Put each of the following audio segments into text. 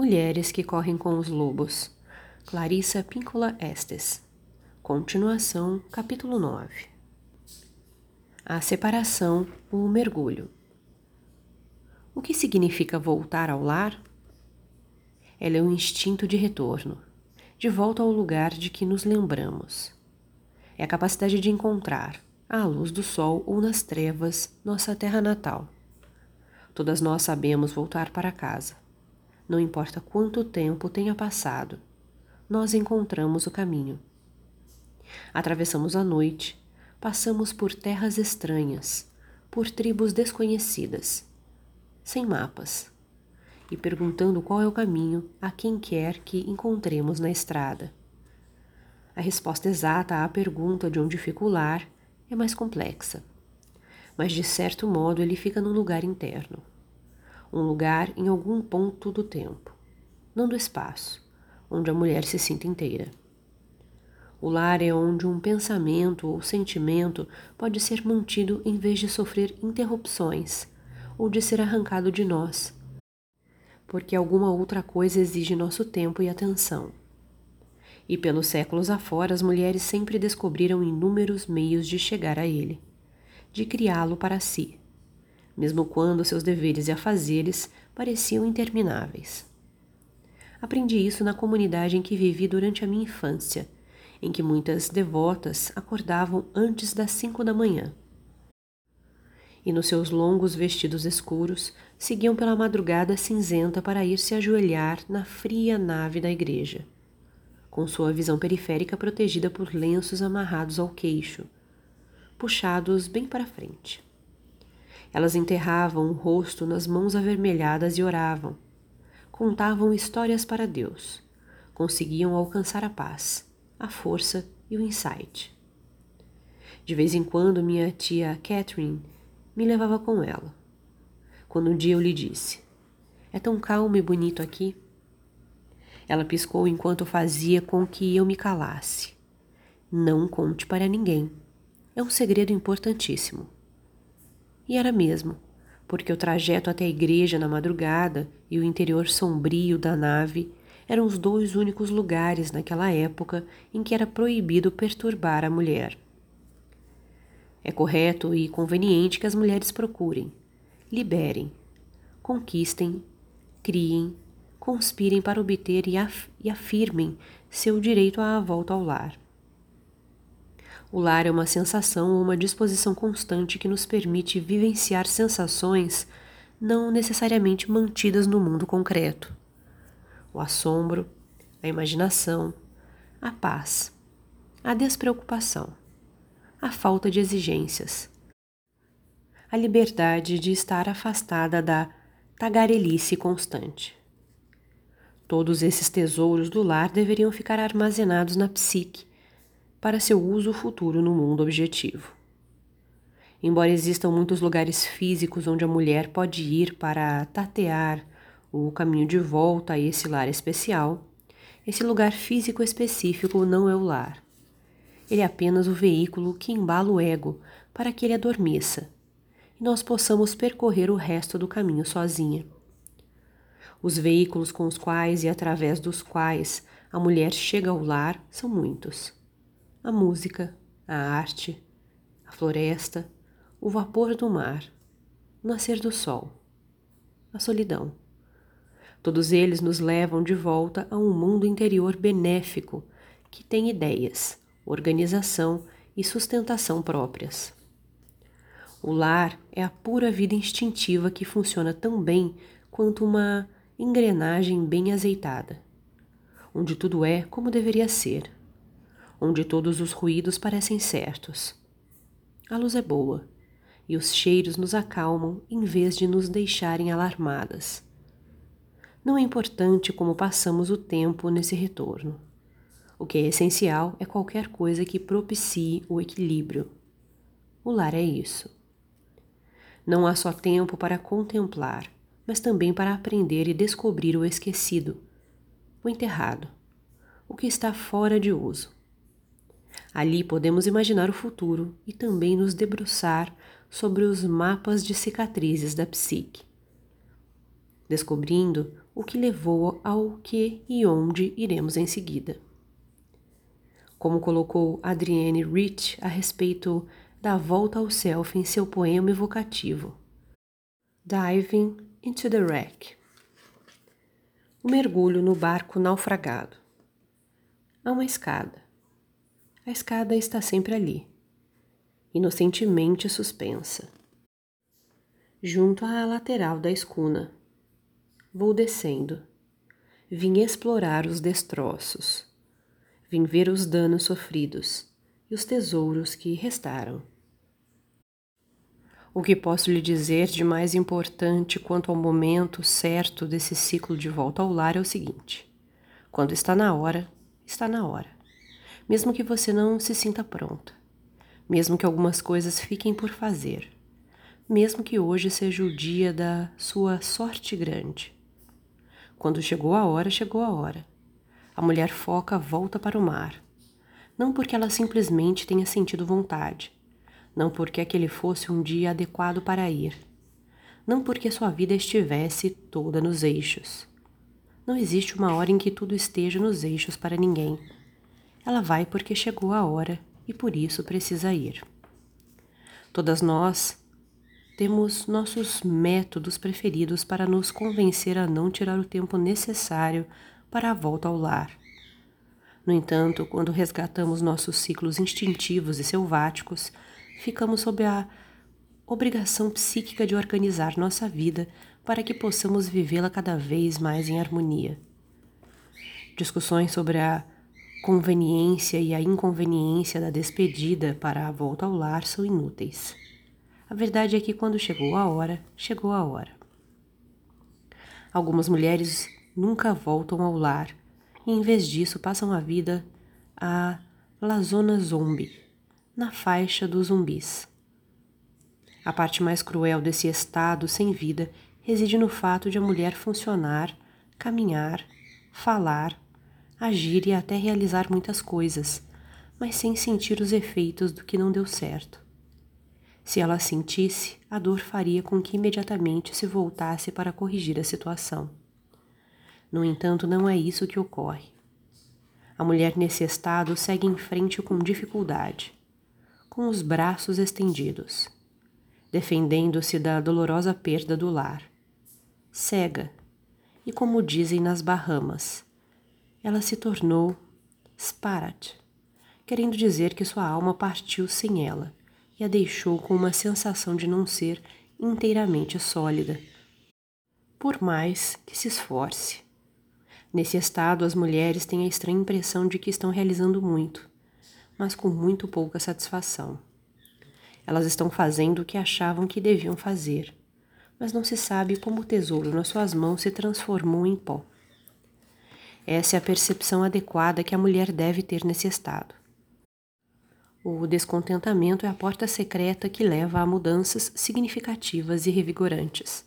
Mulheres que correm com os lobos. Clarissa Píncola Estes. Continuação, capítulo 9. A separação, o mergulho. O que significa voltar ao lar? Ela é um instinto de retorno, de volta ao lugar de que nos lembramos. É a capacidade de encontrar, à luz do sol ou nas trevas, nossa terra natal. Todas nós sabemos voltar para casa. Não importa quanto tempo tenha passado, nós encontramos o caminho. Atravessamos a noite, passamos por terras estranhas, por tribos desconhecidas, sem mapas, e perguntando qual é o caminho a quem quer que encontremos na estrada. A resposta exata à pergunta de onde fica o lar é mais complexa, mas de certo modo ele fica num lugar interno, um lugar em algum ponto do tempo, não do espaço, onde a mulher se sinta inteira. O lar é onde um pensamento ou sentimento pode ser mantido em vez de sofrer interrupções ou de ser arrancado de nós, porque alguma outra coisa exige nosso tempo e atenção. E pelos séculos afora, as mulheres sempre descobriram inúmeros meios de chegar a ele, de criá-lo para si, mesmo quando seus deveres e afazeres pareciam intermináveis. Aprendi isso na comunidade em que vivi durante a minha infância, em que muitas devotas acordavam antes das cinco da manhã. E nos seus longos vestidos escuros seguiam pela madrugada cinzenta para ir se ajoelhar na fria nave da igreja, com sua visão periférica protegida por lenços amarrados ao queixo, puxados bem para frente. Elas enterravam o rosto nas mãos avermelhadas e oravam contavam histórias para Deus, conseguiam alcançar a paz, a força e o insight. De vez em quando, minha tia Catherine me levava com ela. Quando um dia eu lhe disse: É tão calmo e bonito aqui. Ela piscou enquanto fazia com que eu me calasse. Não conte para ninguém. É um segredo importantíssimo. E era mesmo porque o trajeto até a igreja na madrugada e o interior sombrio da nave eram os dois únicos lugares naquela época em que era proibido perturbar a mulher. É correto e conveniente que as mulheres procurem, liberem, conquistem, criem, conspirem para obter e, af e afirmem seu direito à volta ao lar. O lar é uma sensação ou uma disposição constante que nos permite vivenciar sensações não necessariamente mantidas no mundo concreto. O assombro, a imaginação, a paz, a despreocupação, a falta de exigências, a liberdade de estar afastada da tagarelice constante. Todos esses tesouros do lar deveriam ficar armazenados na psique para seu uso futuro no mundo objetivo. Embora existam muitos lugares físicos onde a mulher pode ir para tatear o caminho de volta a esse lar especial, esse lugar físico específico não é o lar. Ele é apenas o veículo que embala o ego para que ele adormeça e nós possamos percorrer o resto do caminho sozinha. Os veículos com os quais e através dos quais a mulher chega ao lar são muitos a música, a arte, a floresta, o vapor do mar, o nascer do sol, a solidão. Todos eles nos levam de volta a um mundo interior benéfico que tem ideias, organização e sustentação próprias. O lar é a pura vida instintiva que funciona tão bem quanto uma engrenagem bem azeitada, onde tudo é como deveria ser onde todos os ruídos parecem certos. A luz é boa e os cheiros nos acalmam em vez de nos deixarem alarmadas. Não é importante como passamos o tempo nesse retorno. O que é essencial é qualquer coisa que propicie o equilíbrio. O lar é isso. Não há só tempo para contemplar, mas também para aprender e descobrir o esquecido, o enterrado, o que está fora de uso. Ali podemos imaginar o futuro e também nos debruçar sobre os mapas de cicatrizes da psique, descobrindo o que levou ao que e onde iremos em seguida. Como colocou Adrienne Rich a respeito da volta ao self em seu poema evocativo, Diving into the Wreck. O mergulho no barco naufragado. Há uma escada. A escada está sempre ali, inocentemente suspensa. Junto à lateral da escuna. Vou descendo. Vim explorar os destroços. Vim ver os danos sofridos e os tesouros que restaram. O que posso lhe dizer de mais importante quanto ao momento certo desse ciclo de volta ao lar é o seguinte: quando está na hora, está na hora. Mesmo que você não se sinta pronta, mesmo que algumas coisas fiquem por fazer, mesmo que hoje seja o dia da sua sorte grande. Quando chegou a hora, chegou a hora. A mulher foca volta para o mar. Não porque ela simplesmente tenha sentido vontade, não porque aquele fosse um dia adequado para ir, não porque sua vida estivesse toda nos eixos. Não existe uma hora em que tudo esteja nos eixos para ninguém. Ela vai porque chegou a hora e por isso precisa ir. Todas nós temos nossos métodos preferidos para nos convencer a não tirar o tempo necessário para a volta ao lar. No entanto, quando resgatamos nossos ciclos instintivos e selváticos, ficamos sob a obrigação psíquica de organizar nossa vida para que possamos vivê-la cada vez mais em harmonia. Discussões sobre a conveniência e a inconveniência da despedida para a volta ao lar são inúteis. A verdade é que quando chegou a hora, chegou a hora. Algumas mulheres nunca voltam ao lar e, em vez disso, passam a vida a lazona zombie na faixa dos zumbis. A parte mais cruel desse estado sem vida reside no fato de a mulher funcionar, caminhar, falar, agir e até realizar muitas coisas, mas sem sentir os efeitos do que não deu certo. Se ela sentisse, a dor faria com que imediatamente se voltasse para corrigir a situação. No entanto, não é isso que ocorre. A mulher nesse estado segue em frente com dificuldade com os braços estendidos, defendendo-se da dolorosa perda do lar. Cega, e como dizem nas Bahamas, ela se tornou sparat, querendo dizer que sua alma partiu sem ela e a deixou com uma sensação de não ser inteiramente sólida, por mais que se esforce. Nesse estado, as mulheres têm a estranha impressão de que estão realizando muito, mas com muito pouca satisfação. Elas estão fazendo o que achavam que deviam fazer, mas não se sabe como o tesouro nas suas mãos se transformou em pó. Essa é a percepção adequada que a mulher deve ter nesse estado. O descontentamento é a porta secreta que leva a mudanças significativas e revigorantes.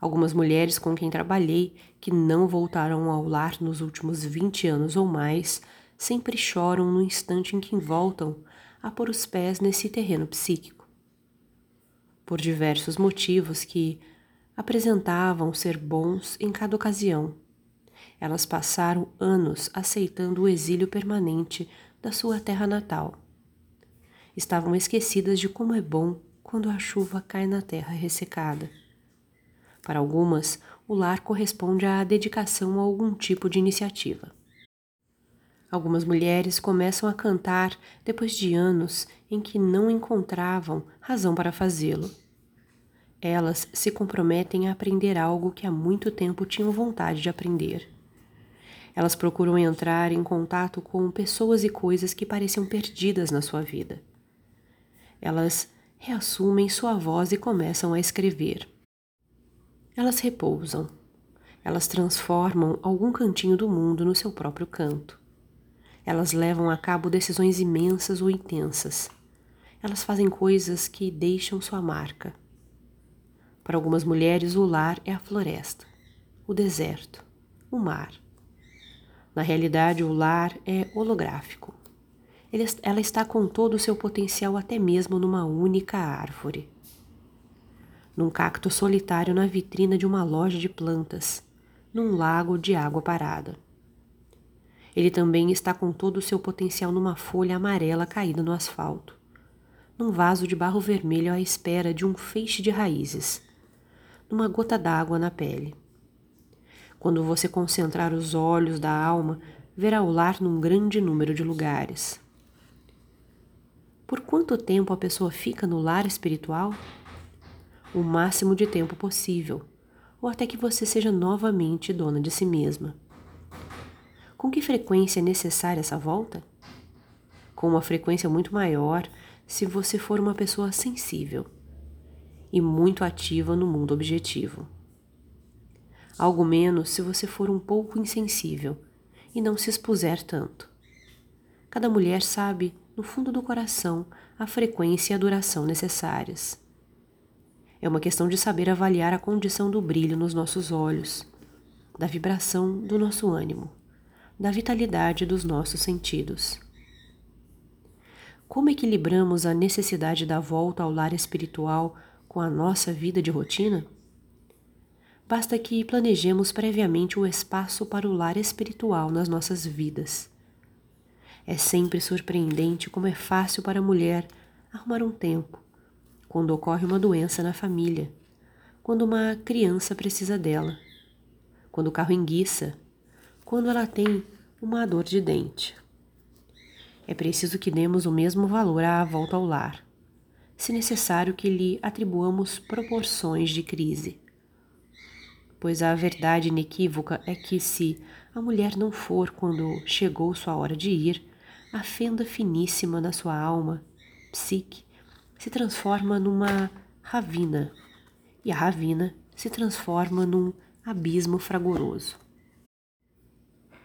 Algumas mulheres com quem trabalhei, que não voltaram ao lar nos últimos 20 anos ou mais, sempre choram no instante em que voltam a pôr os pés nesse terreno psíquico. Por diversos motivos que apresentavam ser bons em cada ocasião, elas passaram anos aceitando o exílio permanente da sua terra natal. Estavam esquecidas de como é bom quando a chuva cai na terra ressecada. Para algumas, o lar corresponde à dedicação a algum tipo de iniciativa. Algumas mulheres começam a cantar depois de anos em que não encontravam razão para fazê-lo. Elas se comprometem a aprender algo que há muito tempo tinham vontade de aprender. Elas procuram entrar em contato com pessoas e coisas que pareciam perdidas na sua vida. Elas reassumem sua voz e começam a escrever. Elas repousam. Elas transformam algum cantinho do mundo no seu próprio canto. Elas levam a cabo decisões imensas ou intensas. Elas fazem coisas que deixam sua marca. Para algumas mulheres, o lar é a floresta, o deserto, o mar. Na realidade, o lar é holográfico. ela está com todo o seu potencial até mesmo numa única árvore. Num cacto solitário na vitrina de uma loja de plantas, num lago de água parada. Ele também está com todo o seu potencial numa folha amarela caída no asfalto, num vaso de barro vermelho à espera de um feixe de raízes, numa gota d'água na pele. Quando você concentrar os olhos da alma, verá o lar num grande número de lugares. Por quanto tempo a pessoa fica no lar espiritual? O máximo de tempo possível, ou até que você seja novamente dona de si mesma. Com que frequência é necessária essa volta? Com uma frequência muito maior se você for uma pessoa sensível e muito ativa no mundo objetivo. Algo menos se você for um pouco insensível e não se expuser tanto. Cada mulher sabe, no fundo do coração, a frequência e a duração necessárias. É uma questão de saber avaliar a condição do brilho nos nossos olhos, da vibração do nosso ânimo da vitalidade dos nossos sentidos. Como equilibramos a necessidade da volta ao lar espiritual com a nossa vida de rotina? Basta que planejemos previamente o espaço para o lar espiritual nas nossas vidas. É sempre surpreendente como é fácil para a mulher arrumar um tempo quando ocorre uma doença na família, quando uma criança precisa dela, quando o carro enguiça quando ela tem uma dor de dente. É preciso que demos o mesmo valor à volta ao lar, se necessário que lhe atribuamos proporções de crise. Pois a verdade inequívoca é que, se a mulher não for quando chegou sua hora de ir, a fenda finíssima da sua alma, psique, se transforma numa ravina, e a ravina se transforma num abismo fragoroso.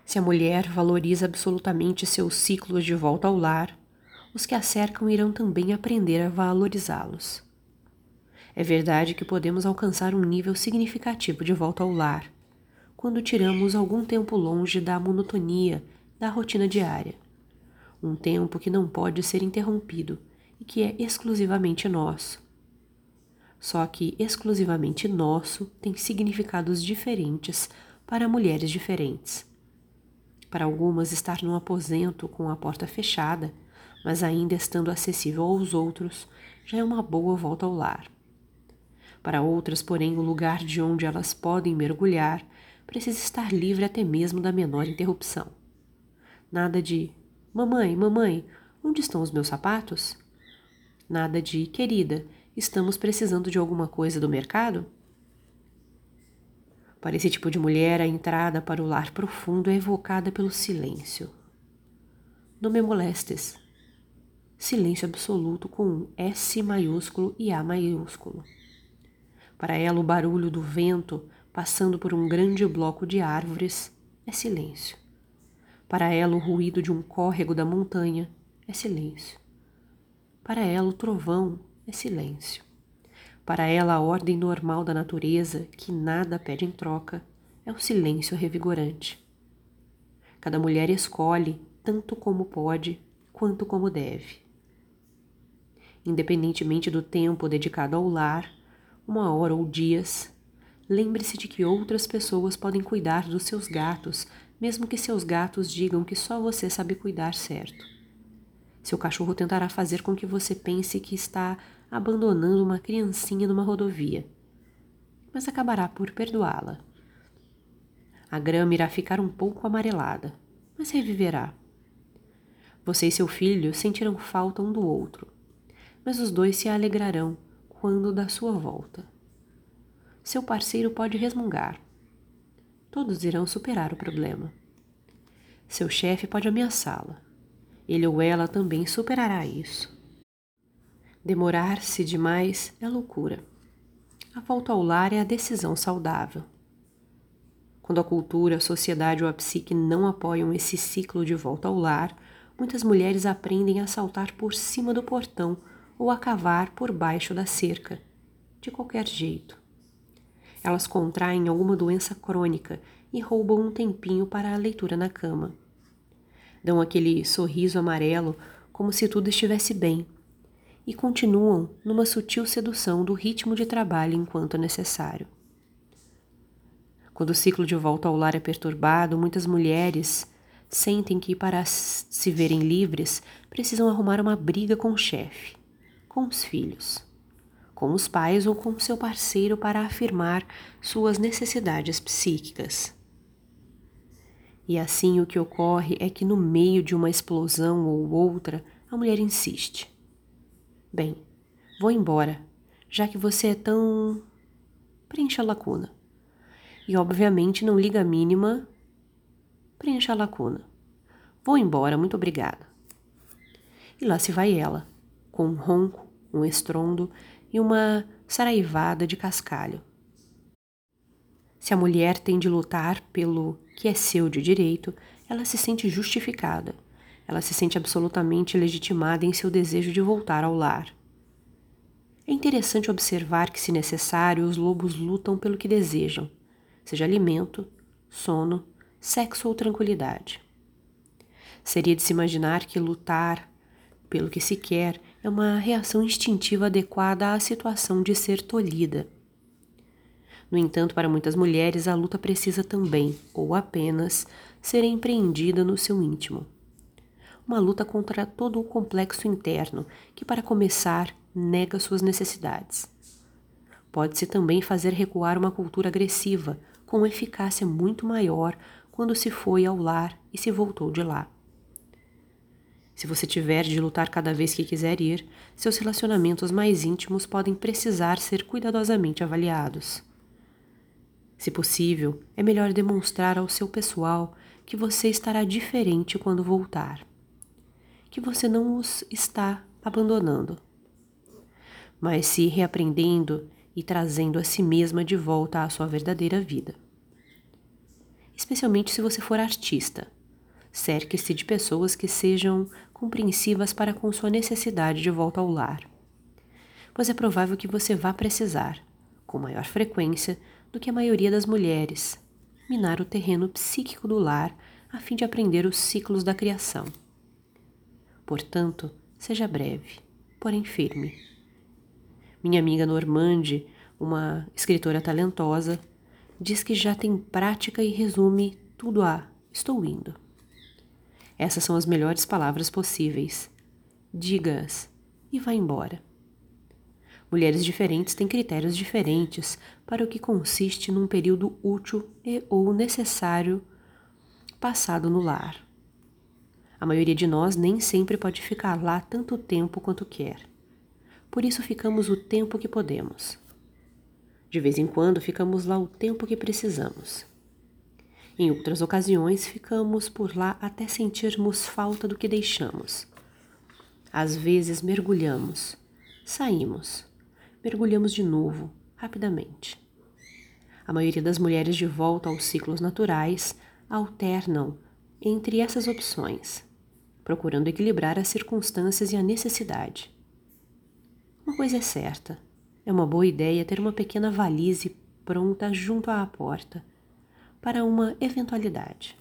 Se a mulher valoriza absolutamente seus ciclos de volta ao lar, os que a cercam irão também aprender a valorizá-los. É verdade que podemos alcançar um nível significativo de volta ao lar quando tiramos algum tempo longe da monotonia da rotina diária. Um tempo que não pode ser interrompido e que é exclusivamente nosso. Só que exclusivamente nosso tem significados diferentes para mulheres diferentes. Para algumas, estar num aposento com a porta fechada, mas ainda estando acessível aos outros, já é uma boa volta ao lar. Para outras, porém, o lugar de onde elas podem mergulhar precisa estar livre até mesmo da menor interrupção. Nada de Mamãe, mamãe, onde estão os meus sapatos? Nada de Querida, estamos precisando de alguma coisa do mercado? Para esse tipo de mulher, a entrada para o lar profundo é evocada pelo silêncio. Não me molestes. Silêncio absoluto com um S maiúsculo e A maiúsculo. Para ela, o barulho do vento passando por um grande bloco de árvores é silêncio. Para ela, o ruído de um córrego da montanha é silêncio. Para ela, o trovão é silêncio. Para ela, a ordem normal da natureza, que nada pede em troca, é o silêncio revigorante. Cada mulher escolhe tanto como pode, quanto como deve. Independentemente do tempo dedicado ao lar, uma hora ou dias, lembre-se de que outras pessoas podem cuidar dos seus gatos, mesmo que seus gatos digam que só você sabe cuidar certo. Seu cachorro tentará fazer com que você pense que está abandonando uma criancinha numa rodovia, mas acabará por perdoá-la. A grama irá ficar um pouco amarelada, mas reviverá. Você e seu filho sentirão falta um do outro, mas os dois se alegrarão quando da sua volta. Seu parceiro pode resmungar. Todos irão superar o problema. Seu chefe pode ameaçá-la. Ele ou ela também superará isso. Demorar-se demais é loucura. A volta ao lar é a decisão saudável. Quando a cultura, a sociedade ou a psique não apoiam esse ciclo de volta ao lar, muitas mulheres aprendem a saltar por cima do portão ou a cavar por baixo da cerca, de qualquer jeito. Elas contraem alguma doença crônica e roubam um tempinho para a leitura na cama. Dão aquele sorriso amarelo como se tudo estivesse bem e continuam numa sutil sedução do ritmo de trabalho enquanto necessário. Quando o ciclo de volta ao lar é perturbado, muitas mulheres sentem que, para se verem livres, precisam arrumar uma briga com o chefe, com os filhos, com os pais ou com seu parceiro para afirmar suas necessidades psíquicas. E assim o que ocorre é que, no meio de uma explosão ou outra, a mulher insiste: Bem, vou embora, já que você é tão. preencha a lacuna. E obviamente não liga a mínima. Preencha a lacuna. Vou embora, muito obrigada. E lá se vai ela, com um ronco, um estrondo e uma saraivada de cascalho. Se a mulher tem de lutar pelo que é seu de direito, ela se sente justificada. Ela se sente absolutamente legitimada em seu desejo de voltar ao lar. É interessante observar que, se necessário, os lobos lutam pelo que desejam, seja alimento, sono, sexo ou tranquilidade. Seria de se imaginar que lutar pelo que se quer é uma reação instintiva adequada à situação de ser tolhida. No entanto, para muitas mulheres, a luta precisa também, ou apenas, ser empreendida no seu íntimo. Uma luta contra todo o complexo interno, que, para começar, nega suas necessidades. Pode-se também fazer recuar uma cultura agressiva, com eficácia muito maior quando se foi ao lar e se voltou de lá. Se você tiver de lutar cada vez que quiser ir, seus relacionamentos mais íntimos podem precisar ser cuidadosamente avaliados. Se possível, é melhor demonstrar ao seu pessoal que você estará diferente quando voltar, que você não os está abandonando, mas se reaprendendo e trazendo a si mesma de volta à sua verdadeira vida. Especialmente se você for artista Cerque-se de pessoas que sejam compreensivas para com sua necessidade de volta ao lar. Pois é provável que você vá precisar, com maior frequência do que a maioria das mulheres, minar o terreno psíquico do lar a fim de aprender os ciclos da criação. Portanto, seja breve, porém firme. Minha amiga Normande, uma escritora talentosa, diz que já tem prática e resume tudo a estou indo. Essas são as melhores palavras possíveis. Diga-as e vá embora. Mulheres diferentes têm critérios diferentes para o que consiste num período útil e ou necessário passado no lar. A maioria de nós nem sempre pode ficar lá tanto tempo quanto quer. Por isso ficamos o tempo que podemos. De vez em quando ficamos lá o tempo que precisamos. Em outras ocasiões, ficamos por lá até sentirmos falta do que deixamos. Às vezes, mergulhamos, saímos, mergulhamos de novo, rapidamente. A maioria das mulheres de volta aos ciclos naturais alternam entre essas opções, procurando equilibrar as circunstâncias e a necessidade. Uma coisa é certa: é uma boa ideia ter uma pequena valise pronta junto à porta para uma eventualidade.